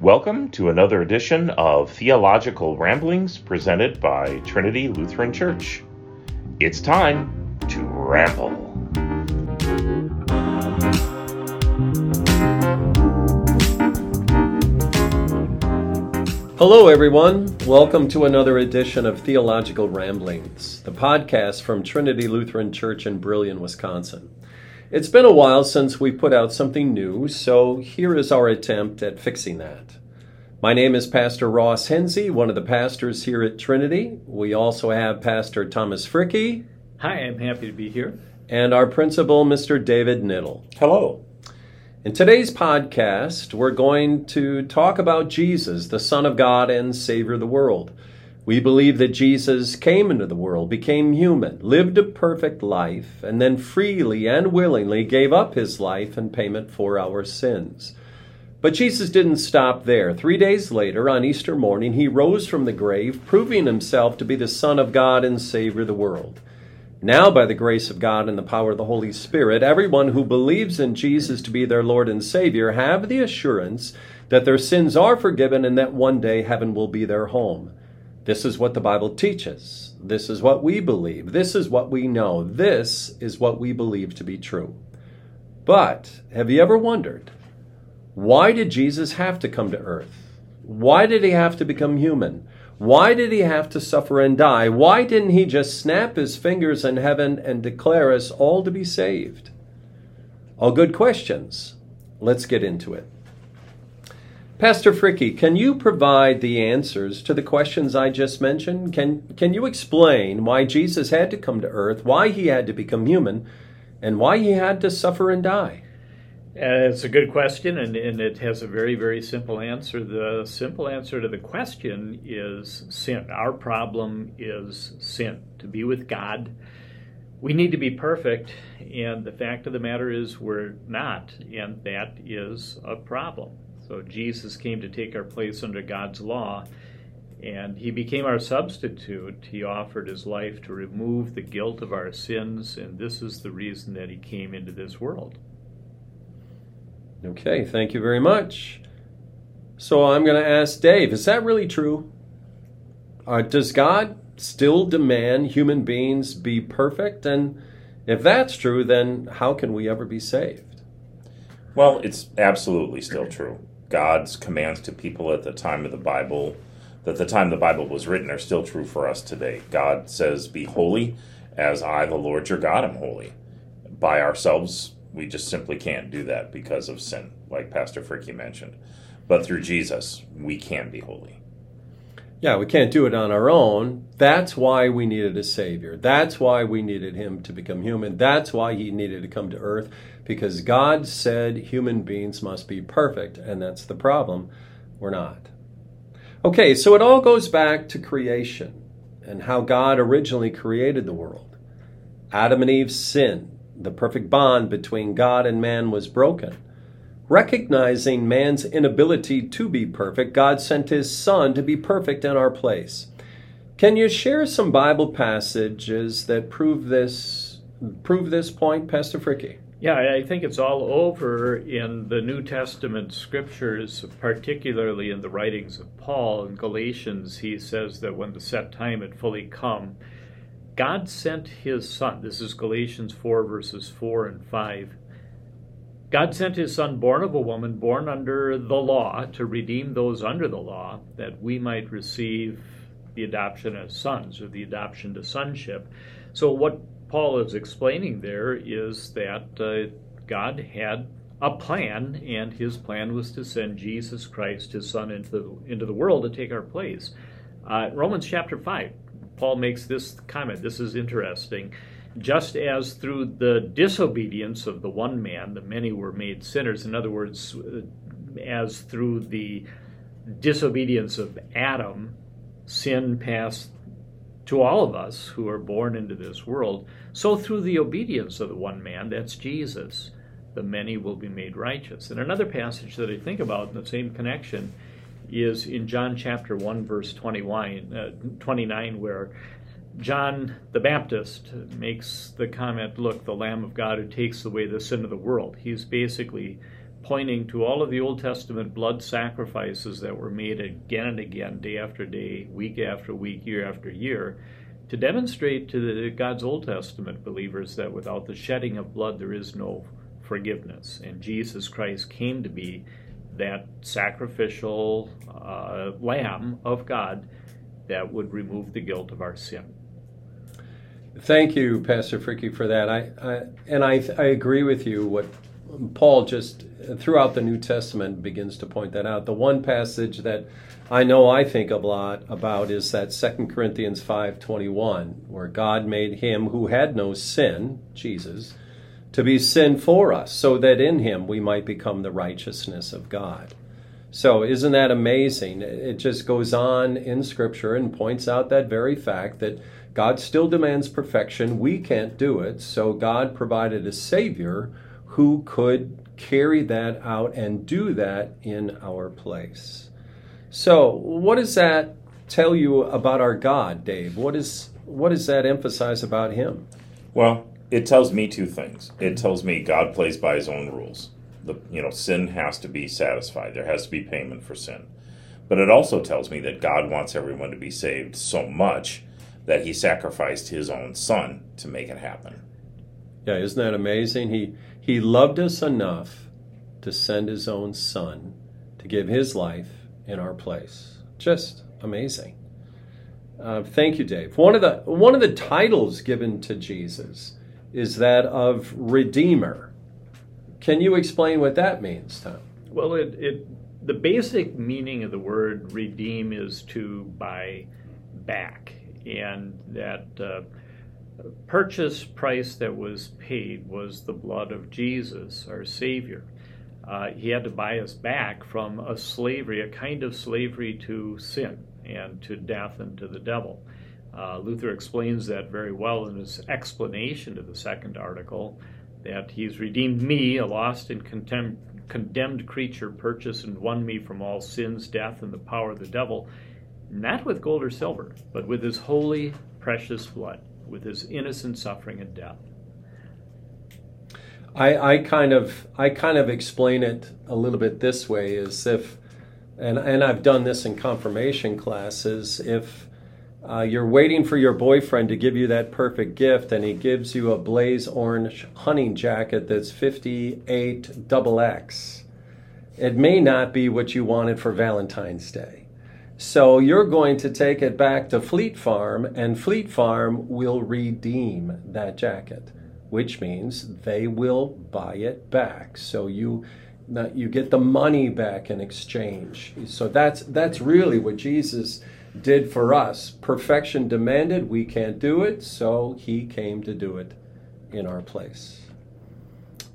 Welcome to another edition of Theological Ramblings presented by Trinity Lutheran Church. It's time to ramble. Hello, everyone. Welcome to another edition of Theological Ramblings, the podcast from Trinity Lutheran Church in Brillion, Wisconsin. It's been a while since we put out something new, so here is our attempt at fixing that. My name is Pastor Ross Henzi, one of the pastors here at Trinity. We also have Pastor Thomas Fricke. Hi, I'm happy to be here. And our principal, Mr. David Knittel. Hello. In today's podcast, we're going to talk about Jesus, the Son of God and Savior of the world. We believe that Jesus came into the world, became human, lived a perfect life, and then freely and willingly gave up his life in payment for our sins. But Jesus didn't stop there. Three days later, on Easter morning, he rose from the grave, proving himself to be the Son of God and Savior of the world. Now, by the grace of God and the power of the Holy Spirit, everyone who believes in Jesus to be their Lord and Savior have the assurance that their sins are forgiven and that one day heaven will be their home. This is what the Bible teaches. This is what we believe. This is what we know. This is what we believe to be true. But have you ever wondered why did Jesus have to come to earth? Why did he have to become human? Why did he have to suffer and die? Why didn't he just snap his fingers in heaven and declare us all to be saved? All good questions. Let's get into it. Pastor Fricke, can you provide the answers to the questions I just mentioned? Can, can you explain why Jesus had to come to earth, why he had to become human, and why he had to suffer and die? Uh, it's a good question, and, and it has a very, very simple answer. The simple answer to the question is sin. Our problem is sin. To be with God, we need to be perfect, and the fact of the matter is we're not, and that is a problem. So Jesus came to take our place under God's law, and he became our substitute. He offered his life to remove the guilt of our sins, and this is the reason that he came into this world. Okay, thank you very much. So I'm going to ask Dave, is that really true? Uh, does God still demand human beings be perfect? And if that's true, then how can we ever be saved? Well, it's absolutely still true. God's commands to people at the time of the Bible, that the time the Bible was written, are still true for us today. God says, Be holy as I, the Lord your God, am holy. By ourselves, we just simply can't do that because of sin, like Pastor Fricke mentioned. But through Jesus, we can be holy. Yeah, we can't do it on our own. That's why we needed a Savior. That's why we needed Him to become human. That's why He needed to come to earth, because God said human beings must be perfect, and that's the problem. We're not. Okay, so it all goes back to creation and how God originally created the world. Adam and Eve sinned. The perfect bond between God and man was broken. Recognizing man's inability to be perfect, God sent his Son to be perfect in our place. Can you share some Bible passages that prove this prove this point, Pastor Fricke? Yeah, I think it's all over in the New Testament scriptures, particularly in the writings of Paul. In Galatians, he says that when the set time had fully come, God sent his Son. This is Galatians 4, verses 4 and 5 God sent his Son, born of a woman, born under the law, to redeem those under the law, that we might receive the adoption as sons, or the adoption to sonship. So, what Paul is explaining there is that uh, God had a plan, and his plan was to send Jesus Christ, his Son, into the, into the world to take our place. Uh, Romans chapter 5, Paul makes this comment. This is interesting just as through the disobedience of the one man, the many were made sinners. In other words, as through the disobedience of Adam, sin passed to all of us who are born into this world, so through the obedience of the one man, that's Jesus, the many will be made righteous. And another passage that I think about in the same connection is in John chapter 1, verse 21, uh, 29, where John the Baptist makes the comment, Look, the Lamb of God who takes away the sin of the world. He's basically pointing to all of the Old Testament blood sacrifices that were made again and again, day after day, week after week, year after year, to demonstrate to the, God's Old Testament believers that without the shedding of blood there is no forgiveness. And Jesus Christ came to be that sacrificial uh, lamb of God that would remove the guilt of our sin. Thank you, Pastor Fricke, for that. I, I and I, I agree with you. What Paul just throughout the New Testament begins to point that out. The one passage that I know I think a lot about is that 2 Corinthians 5:21 where God made him who had no sin, Jesus, to be sin for us so that in him we might become the righteousness of God. So, isn't that amazing? It just goes on in scripture and points out that very fact that God still demands perfection. We can't do it. So, God provided a savior who could carry that out and do that in our place. So, what does that tell you about our God, Dave? What is what does that emphasize about him? Well, it tells me two things. It tells me God plays by his own rules. The you know, sin has to be satisfied. There has to be payment for sin. But it also tells me that God wants everyone to be saved so much that he sacrificed his own son to make it happen. Yeah, isn't that amazing? He he loved us enough to send his own son to give his life in our place. Just amazing. Uh, thank you, Dave. One of the one of the titles given to Jesus is that of Redeemer. Can you explain what that means, Tom? Well, it, it the basic meaning of the word redeem is to buy back, and that uh, purchase price that was paid was the blood of Jesus, our Savior. Uh, he had to buy us back from a slavery, a kind of slavery to sin and to death and to the devil. Uh, Luther explains that very well in his explanation to the second article that he's redeemed me, a lost and condemned creature, purchased and won me from all sins, death, and the power of the devil, not with gold or silver, but with his holy, precious blood, with his innocent suffering and death. I, I kind of I kind of explain it a little bit this way as if and and I've done this in confirmation classes if uh, you're waiting for your boyfriend to give you that perfect gift, and he gives you a blaze orange hunting jacket that's 58 double X. It may not be what you wanted for Valentine's Day. So you're going to take it back to Fleet Farm, and Fleet Farm will redeem that jacket, which means they will buy it back. So you you get the money back in exchange. So that's that's really what Jesus did for us. Perfection demanded, we can't do it, so he came to do it in our place.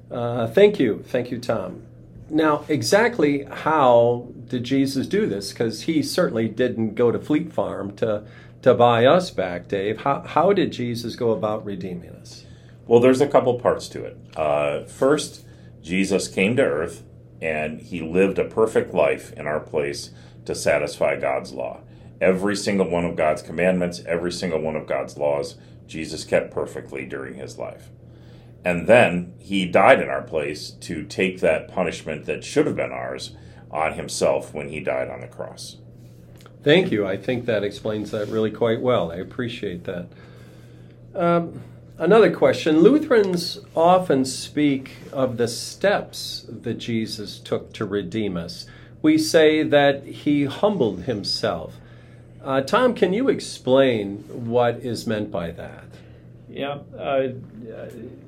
Uh, thank you. Thank you, Tom. Now, exactly how did Jesus do this? Because he certainly didn't go to Fleet Farm to, to buy us back, Dave. How, how did Jesus go about redeeming us? Well, there's a couple parts to it. Uh, first, Jesus came to earth and he lived a perfect life in our place to satisfy God's law. Every single one of God's commandments, every single one of God's laws, Jesus kept perfectly during his life. And then he died in our place to take that punishment that should have been ours on himself when he died on the cross. Thank you. I think that explains that really quite well. I appreciate that. Um, another question Lutherans often speak of the steps that Jesus took to redeem us. We say that he humbled himself. Uh, Tom, can you explain what is meant by that? Yeah, uh,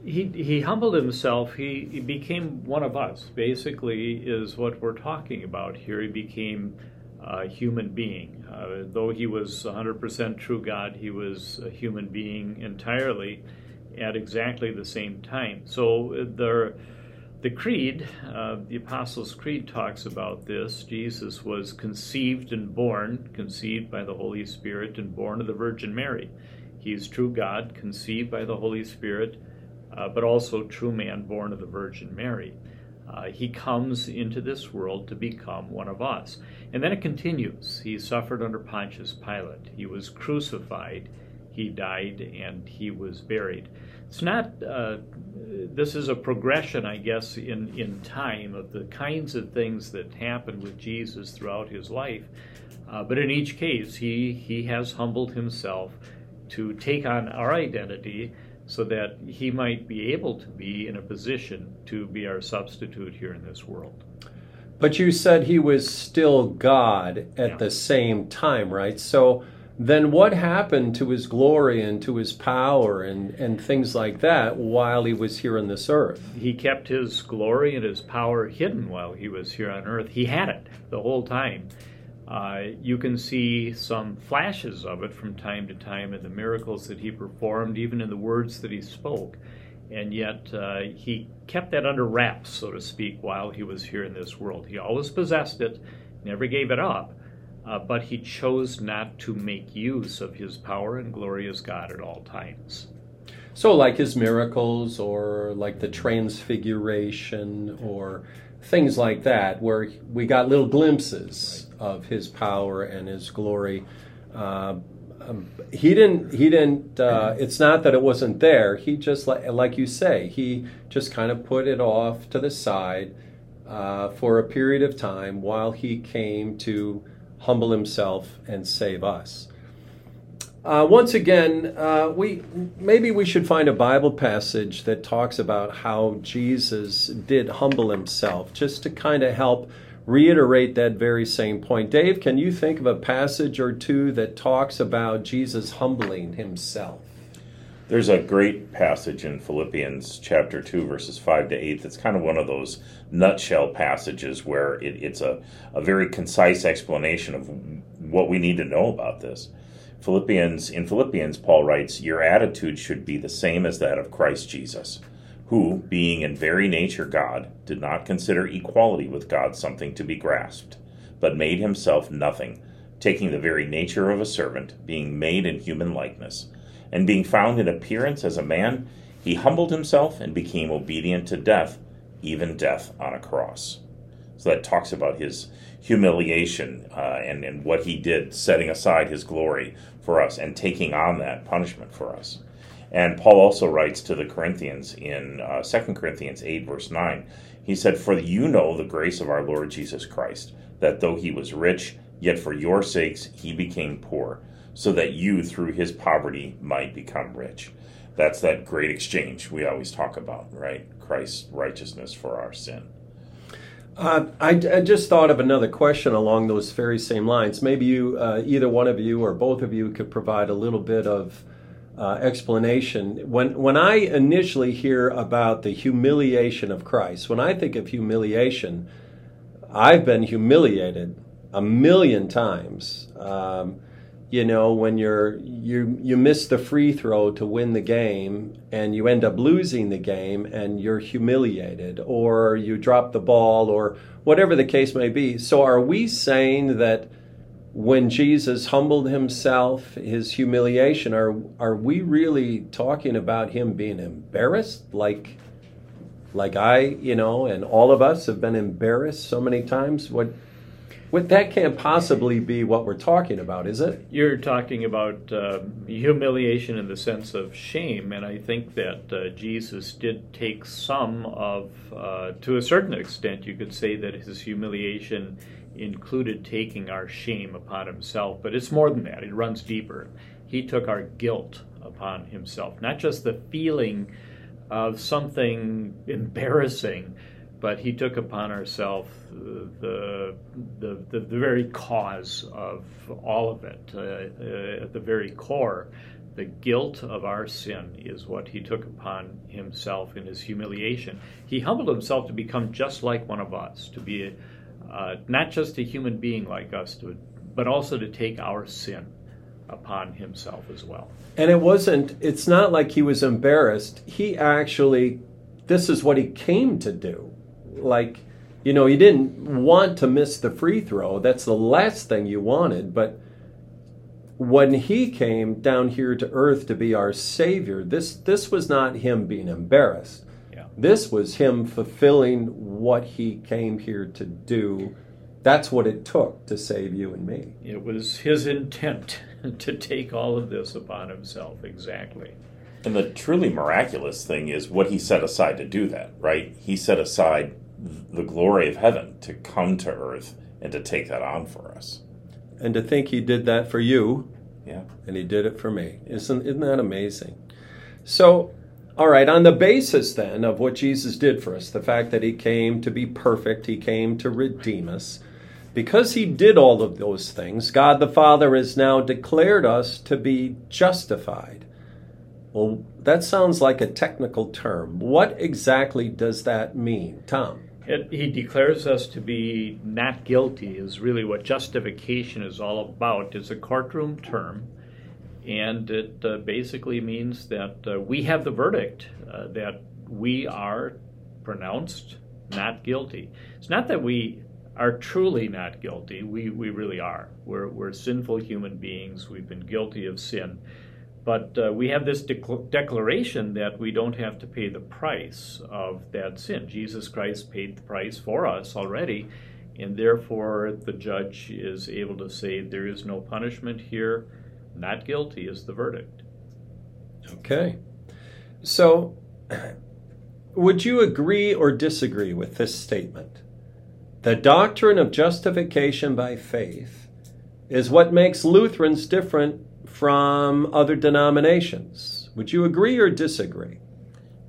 he he humbled himself. He, he became one of us. Basically, is what we're talking about here. He became a human being. Uh, though he was 100% true God, he was a human being entirely at exactly the same time. So there the Creed, uh, the Apostles' Creed talks about this. Jesus was conceived and born, conceived by the Holy Spirit and born of the Virgin Mary. He is true God, conceived by the Holy Spirit, uh, but also true man, born of the Virgin Mary. Uh, he comes into this world to become one of us. And then it continues. He suffered under Pontius Pilate. He was crucified. he died and he was buried. It's not, uh, this is a progression, I guess, in, in time of the kinds of things that happened with Jesus throughout his life. Uh, but in each case, he, he has humbled himself to take on our identity so that he might be able to be in a position to be our substitute here in this world. But you said he was still God at Yeah. the same time, right? So then what happened to his glory and to his power and, and things like that while he was here on this earth? He kept his glory and his power hidden while he was here on earth. He had it the whole time. Uh, you can see some flashes of it from time to time in the miracles that he performed, even in the words that he spoke. And yet, uh, he kept that under wraps, so to speak, while he was here in this world. He always possessed it, never gave it up, uh, but he chose not to make use of his power and glory as God at all times. So, like his miracles or like the transfiguration or things like that, where we got little glimpses of his power and his glory. Uh, um, he didn't. He didn't. Uh, it's not that it wasn't there. He just, like, you say, he just kind of put it off to the side uh, for a period of time while he came to humble himself and save us. Uh, once again, uh, we maybe we should find a Bible passage that talks about how Jesus did humble himself, just to kind of help reiterate that very same point. Dave, can you think of a passage or two that talks about Jesus humbling himself? There's a great passage in Philippians chapter 2, verses 5 to 8, that's kind of one of those nutshell passages where it, it's a, a very concise explanation of what we need to know about this. Philippians in Philippians, Paul writes, Your attitude should be the same as that of Christ Jesus, who, being in very nature God, did not consider equality with God something to be grasped, but made himself nothing, taking the very nature of a servant, being made in human likeness. And being found in appearance as a man, he humbled himself and became obedient to death, even death on a cross. So that talks about his humiliation uh, and, and what he did, setting aside his glory for us and taking on that punishment for us. And Paul also writes to the Corinthians in uh, 2 Corinthians 8, verse 9. He said, For you know the grace of our Lord Jesus Christ, that though he was rich, yet for your sakes he became poor, so that you through his poverty might become rich. That's that great exchange we always talk about, right? Christ's righteousness for our sin. Uh, I, I just thought of another question along those very same lines. Maybe you, uh, either one of you or both of you, could provide a little bit of uh, explanation. When when I initially hear about the humiliation of Christ, when I think of humiliation, I've been humiliated a million times. Um, you know, when you're you you miss the free throw to win the game and you end up losing the game and you're humiliated, or you drop the ball, or whatever the case may be. So, are we saying that? When Jesus humbled himself, his humiliation, are are we really talking about him being embarrassed? Like like I, you know, and all of us have been embarrassed so many times? What what that can't possibly be what we're talking about, is it? You're talking about uh, humiliation in the sense of shame, and I think that uh, Jesus did take some of, uh, to a certain extent, you could say that his humiliation included taking our shame upon himself, but it's more than that. It runs deeper. He took our guilt upon himself, not just the feeling of something embarrassing, but he took upon ourselves the, the, the, the very cause of all of it. Uh, uh, at the very core, the guilt of our sin is what he took upon himself in his humiliation. He humbled himself to become just like one of us, to be a, uh, not just a human being like us, to, but also to take our sin upon himself as well. And it wasn't, it's not like he was embarrassed. He actually, this is what he came to do. Like, you know, he didn't want to miss the free throw. That's the last thing you wanted. But when he came down here to earth to be our Savior, this, this was not him being embarrassed. Yeah. This was him fulfilling what he came here to do That's what it took to save you and me. It was his intent to take all of this upon himself, exactly. And the truly miraculous thing is what he set aside to do that, right? He set aside the glory of heaven to come to earth and to take that on for us. And to think he did that for you, Yeah. and he did it for me. Isn't, isn't that amazing? So, all right, on the basis then of what Jesus did for us, the fact that he came to be perfect, he came to redeem us, because he did all of those things, God the Father has now declared us to be justified. Well, that sounds like a technical term. What exactly does that mean, Tom? It, he declares us to be not guilty, is really what justification is all about. It's a courtroom term, and it uh, basically means that uh, we have the verdict uh, that we are pronounced not guilty. It's not that we are truly not guilty, we, we really are. We're, we're sinful human beings, we've been guilty of sin. But uh, we have this dec- declaration that we don't have to pay the price of that sin. Jesus Christ paid the price for us already, and therefore the judge is able to say there is no punishment here. Not guilty is the verdict. Okay. So, would you agree or disagree with this statement? The doctrine of justification by faith is what makes Lutherans different from other denominations. Would you agree or disagree?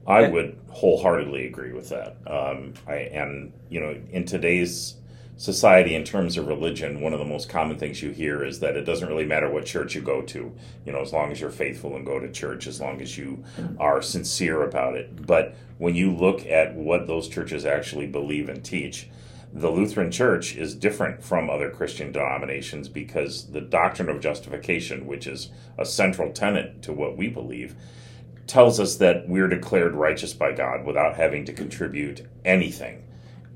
I Yeah. would wholeheartedly agree with that. Um, I, and you know, in today's society, in terms of religion, one of the most common things you hear is that it doesn't really matter what church you go to. You know, as long as you're faithful and go to church, as long as you are sincere about it. But when you look at what those churches actually believe and teach, the Lutheran Church is different from other Christian denominations because the doctrine of justification, which is a central tenet to what we believe, tells us that we're declared righteous by God without having to contribute anything,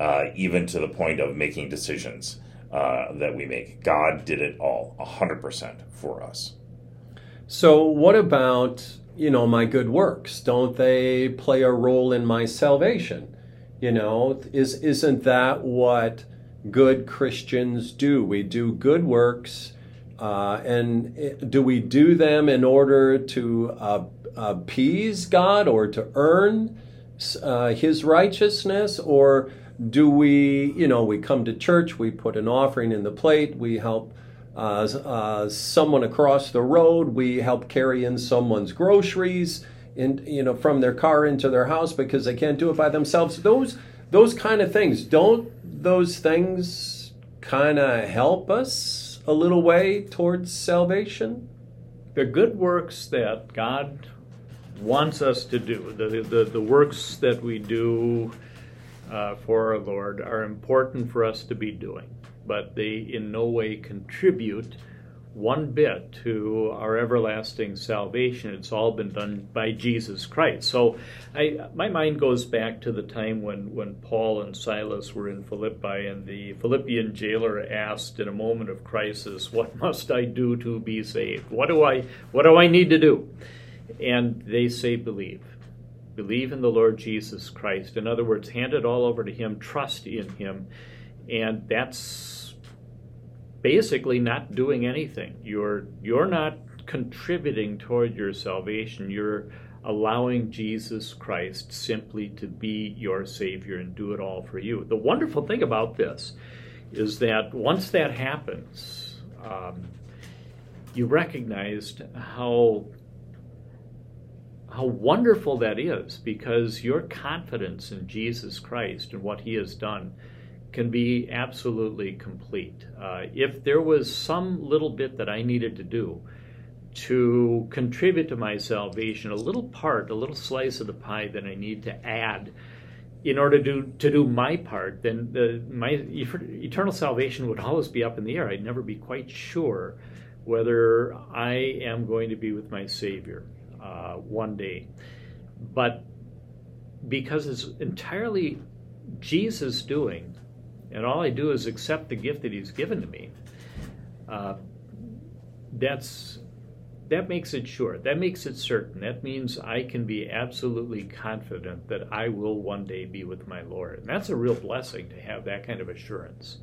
uh, even to the point of making decisions uh, that we make. God did it all, 100% for us. So, what about, you know, my good works? Don't they play a role in my salvation? You know, is isn't that what good Christians do? We do good works, uh, and do we do them in order to uh, appease God or to earn uh, His righteousness, or do we, you know, we come to church, we put an offering in the plate, we help uh, uh, someone across the road. We help carry in someone's groceries, in you know, from their car into their house because they can't do it by themselves. Those those kind of things. Don't those things kind of help us a little way towards salvation? The good works that God wants us to do, the, the, the works that we do uh, for our Lord, are important for us to be doing, but they in no way contribute one bit to our everlasting salvation. It's all been done by Jesus Christ. So I, my mind goes back to the time when, when Paul and Silas were in Philippi, and the Philippian jailer asked in a moment of crisis, What must I do to be saved? What do I, what do I need to do? And they say, Believe. Believe in the Lord Jesus Christ. In other words, hand it all over to Him, trust in Him. And that's basically not doing anything. You're you're not contributing toward your salvation. You're allowing Jesus Christ simply to be your savior and do it all for you. The wonderful thing about this is that once that happens, um, you recognized how how wonderful that is because your confidence in Jesus Christ and what he has done can be absolutely complete. Uh, if there was some little bit that I needed to do to contribute to my salvation, a little part, a little slice of the pie that I need to add in order to, to do my part, then the, my eternal salvation would always be up in the air. I'd never be quite sure whether I am going to be with my Savior uh, one day. But because it's entirely Jesus doing, and all I do is accept the gift that He's given to me, uh, that's that makes it sure. That makes it certain. That means I can be absolutely confident that I will one day be with my Lord. And that's a real blessing to have that kind of assurance.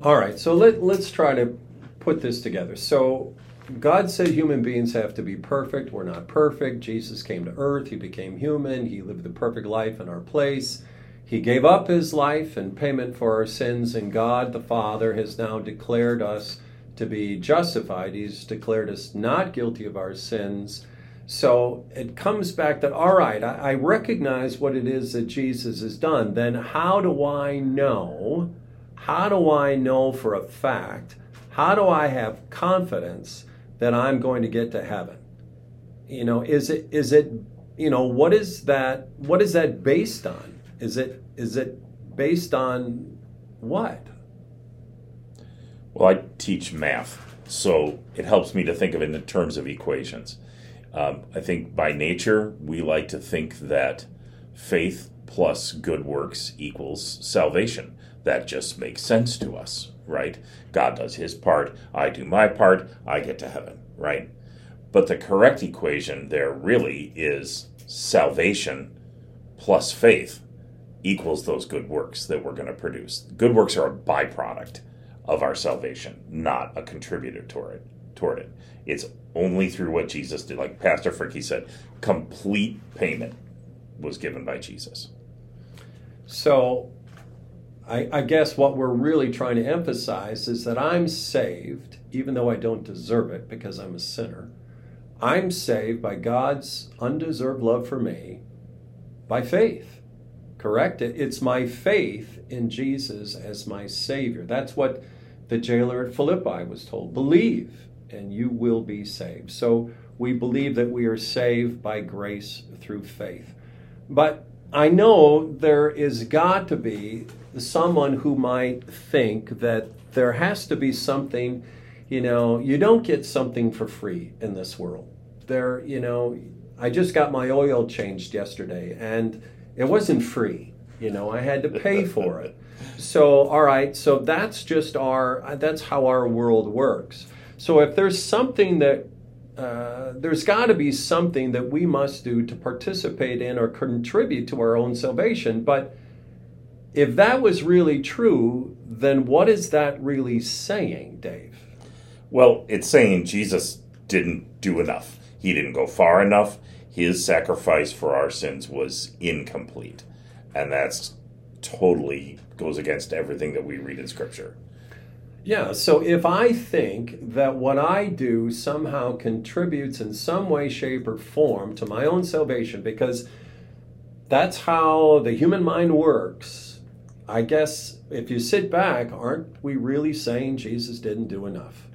All right, so let, let's try to put this together. So, God said human beings have to be perfect. We're not perfect. Jesus came to earth. He became human. He lived the perfect life in our place. He gave up his life in payment for our sins, and God the Father has now declared us to be justified. He's declared us not guilty of our sins. So it comes back that, all right, I, recognize what it is that Jesus has done. Then how do I know? How do I know for a fact? How do I have confidence that I'm going to get to heaven? You know, is it is it you know what is that what is that based on? Is it is it based on what? Well, I teach math, so it helps me to think of it in terms of equations. Um, I think by nature, we like to think that faith plus good works equals salvation. That just makes sense to us, right? God does his part, I do my part, I get to heaven, right? But the correct equation there really is salvation plus faith equals those good works that we're going to produce. Good works are a byproduct of our salvation, not a contributor toward it. Toward it, it's only through what Jesus did. Like Pastor Fricke said, complete payment was given by Jesus. So, I, I guess what we're really trying to emphasize is that I'm saved, even though I don't deserve it because I'm a sinner. I'm saved by God's undeserved love for me by faith. Correct? It, It's my faith in Jesus as my Savior. That's what the jailer at Philippi was told. Believe and you will be saved. So we believe that we are saved by grace through faith. But I know there is got to be someone who might think that there has to be something, you know, you don't get something for free in this world. There, you know, I just got my oil changed yesterday and it wasn't free. You know, I had to pay for it. So, all right, so that's just our that's how our world works. So if there's something that uh, there's got to be something that we must do to participate in or contribute to our own salvation. But if that was really true, then what is that really saying, Dave? Well, it's saying Jesus didn't do enough. He didn't go far enough. His sacrifice for our sins was incomplete. And that's totally goes against everything that we read in Scripture. Yeah, so if I think that what I do somehow contributes in some way, shape, or form to my own salvation, because that's how the human mind works, I guess if you sit back, aren't we really saying Jesus didn't do enough?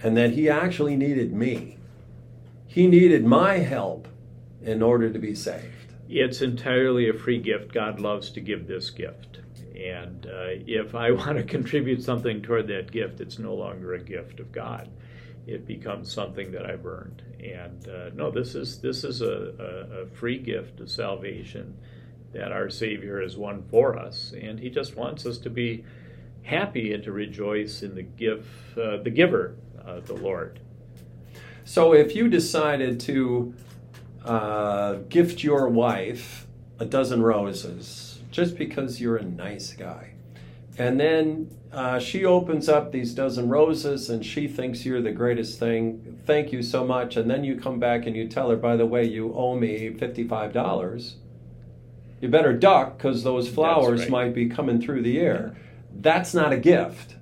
And that he actually needed me. He needed my help in order to be saved. It's entirely a free gift. God loves to give this gift. And uh, if I want to contribute something toward that gift, it's no longer a gift of God. It becomes something that I've earned. And uh, no, this is this is a, a, a, free gift of salvation that our Savior has won for us, and He just wants us to be happy and to rejoice in the give uh, the giver, uh, the Lord. So, if you decided to uh, gift your wife a dozen roses just because you're a nice guy. And then uh, she opens up these dozen roses and she thinks you're the greatest thing. Thank you so much. And then you come back and you tell her, by the way, you owe me $55. You better duck because those flowers right. might be coming through the air. That's not a gift,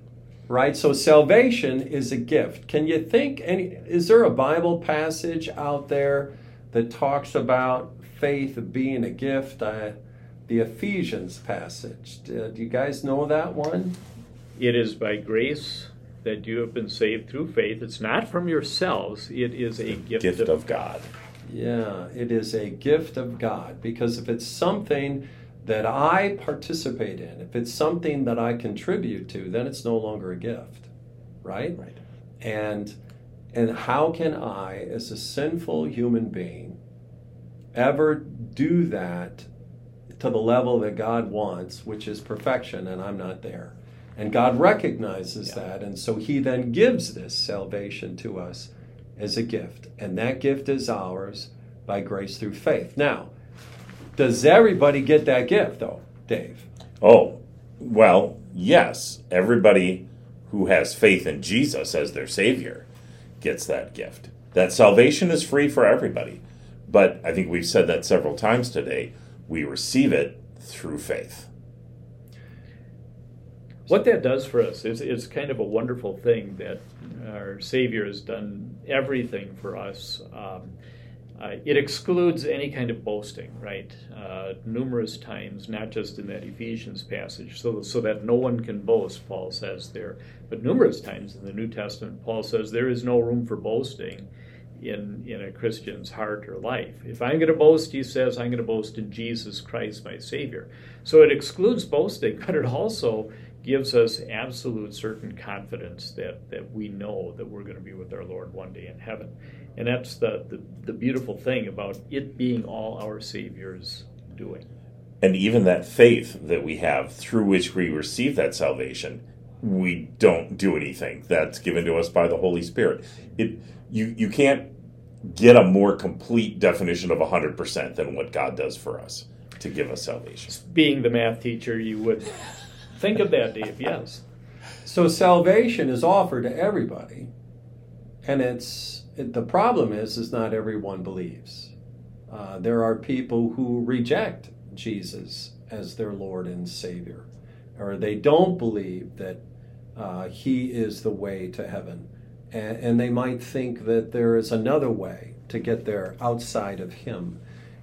right? So salvation is a gift. Can you think any, is there a Bible passage out there that talks about faith being a gift? I, the Ephesians passage. Do you guys know that one? It is by grace that you have been saved through faith. It's not from yourselves, it is a gift, gift of, of God. Yeah, it is a gift of God because if it's something that I participate in, if it's something that I contribute to, then it's no longer a gift, right? Right. And and how can I, as a sinful human being, ever do that to the level that God wants, which is perfection, and I'm not there. And God recognizes yeah. that, and so He then gives this salvation to us as a gift. And that gift is ours by grace through faith. Now, does everybody get that gift, though, Dave? Oh, well, yes, everybody who has faith in Jesus as their Savior gets that gift. That salvation is free for everybody. But I think we've said that several times today. We receive it through faith. What that does for us is it's kind of a wonderful thing that our Savior has done everything for us. Um, uh, it excludes any kind of boasting, right? Uh, numerous times, not just in that Ephesians passage, so, so that no one can boast, Paul says there, but numerous times in the New Testament, Paul says there is no room for boasting in, in a Christian's heart or life. If I'm going to boast, he says, I'm going to boast in Jesus Christ, my Savior. So it excludes boasting, but it also gives us absolute certain confidence that, that we know that we're going to be with our Lord one day in heaven. And that's the, the, the beautiful thing about it being all our Savior's doing. And even that faith that we have through which we receive that salvation, we don't do anything. That's given to us by the Holy Spirit. It you you can't get a more complete definition of 100% than what God does for us to give us salvation. Being the math teacher, you would think of that, Dave, yes. So salvation is offered to everybody, and it's it, the problem is is not everyone believes. Uh, there are people who reject Jesus as their Lord and Savior, or they don't believe that uh, He is the way to heaven, and, and they might think that there is another way to get there outside of Him.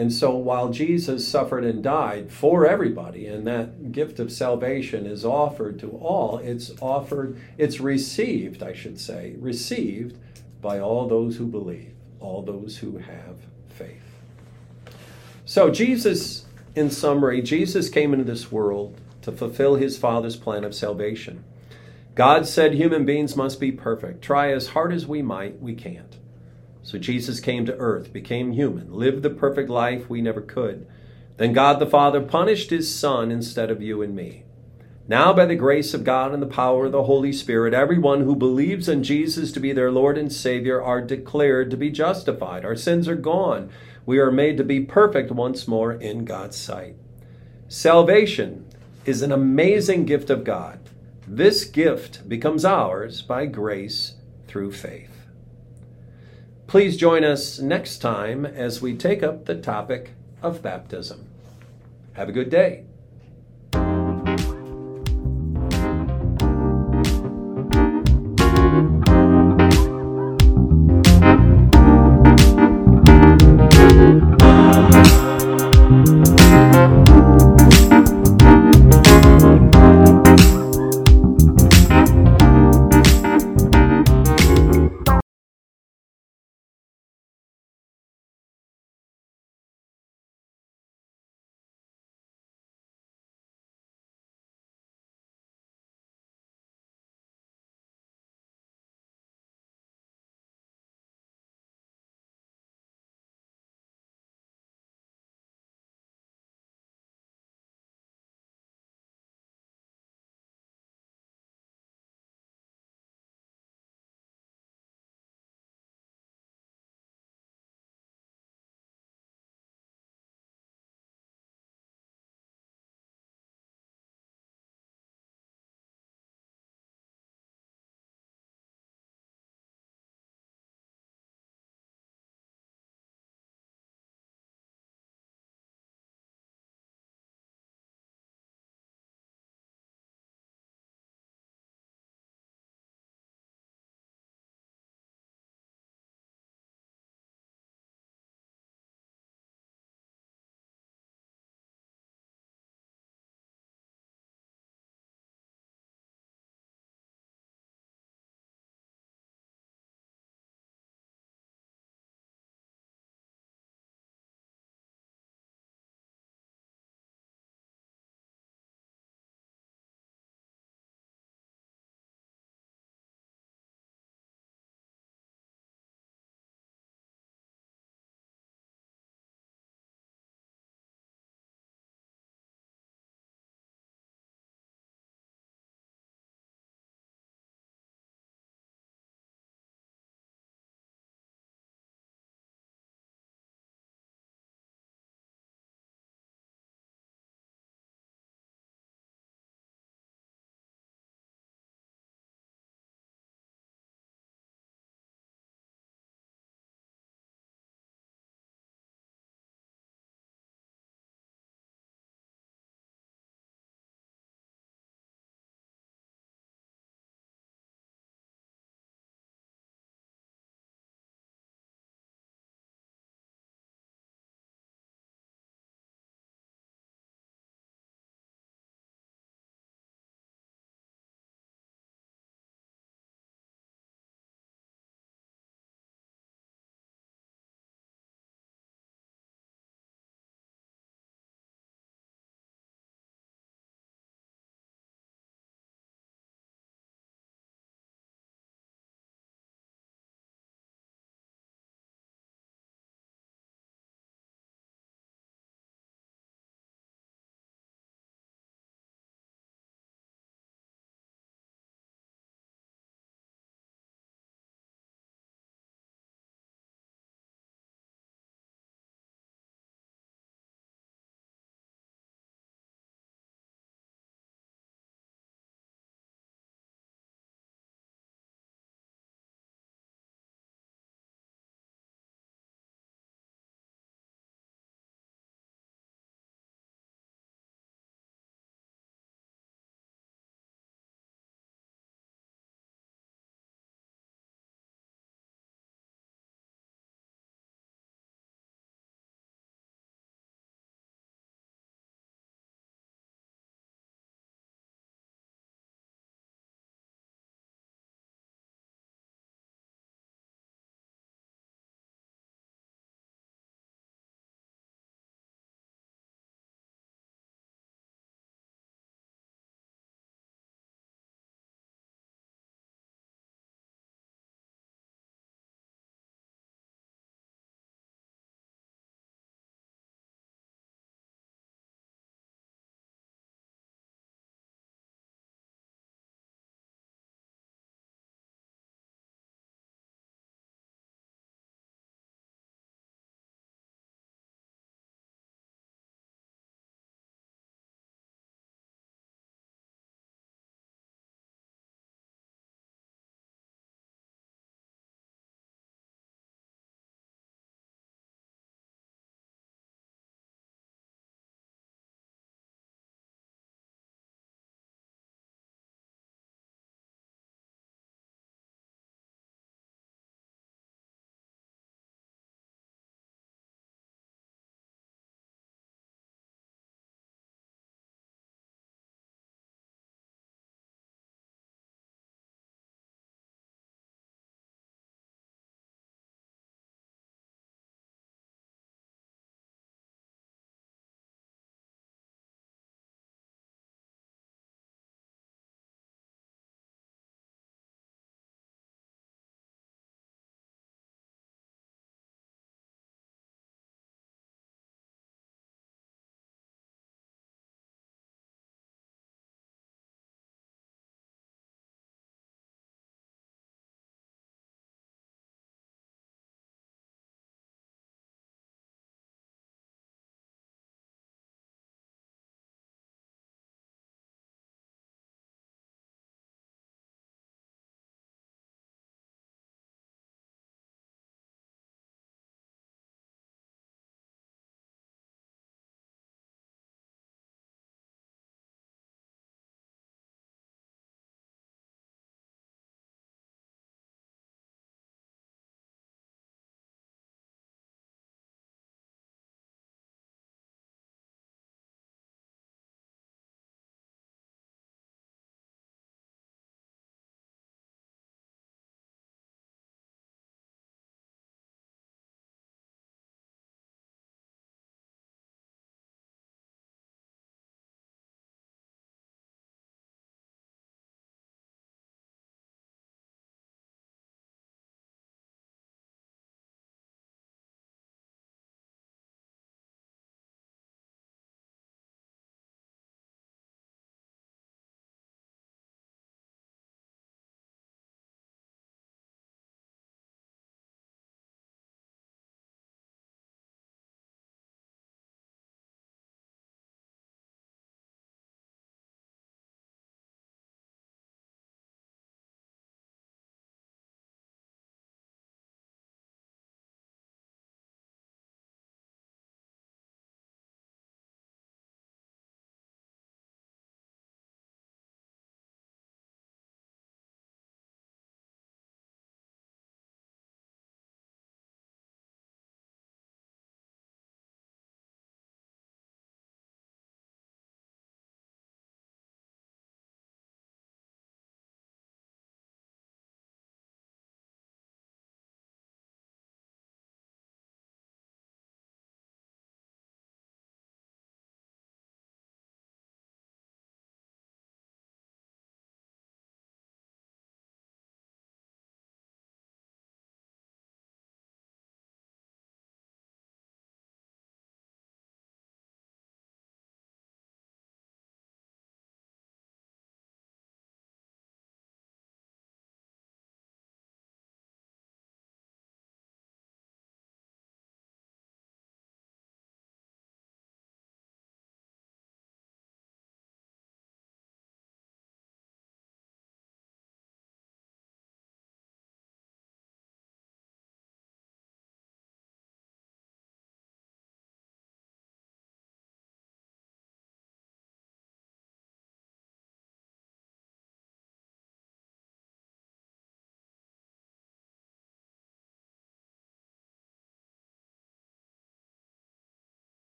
And so while Jesus suffered and died for everybody, and that gift of salvation is offered to all, it's offered, it's received, I should say, received by all those who believe, all those who have faith. So, Jesus, in summary, Jesus came into this world to fulfill his Father's plan of salvation. God said human beings must be perfect. Try as hard as we might, we can't. So Jesus came to earth, became human, lived the perfect life we never could. Then God the Father punished his Son instead of you and me. Now, by the grace of God and the power of the Holy Spirit, everyone who believes in Jesus to be their Lord and Savior are declared to be justified. Our sins are gone. We are made to be perfect once more in God's sight. Salvation is an amazing gift of God. This gift becomes ours by grace through faith. Please join us next time as we take up the topic of baptism. Have a good day.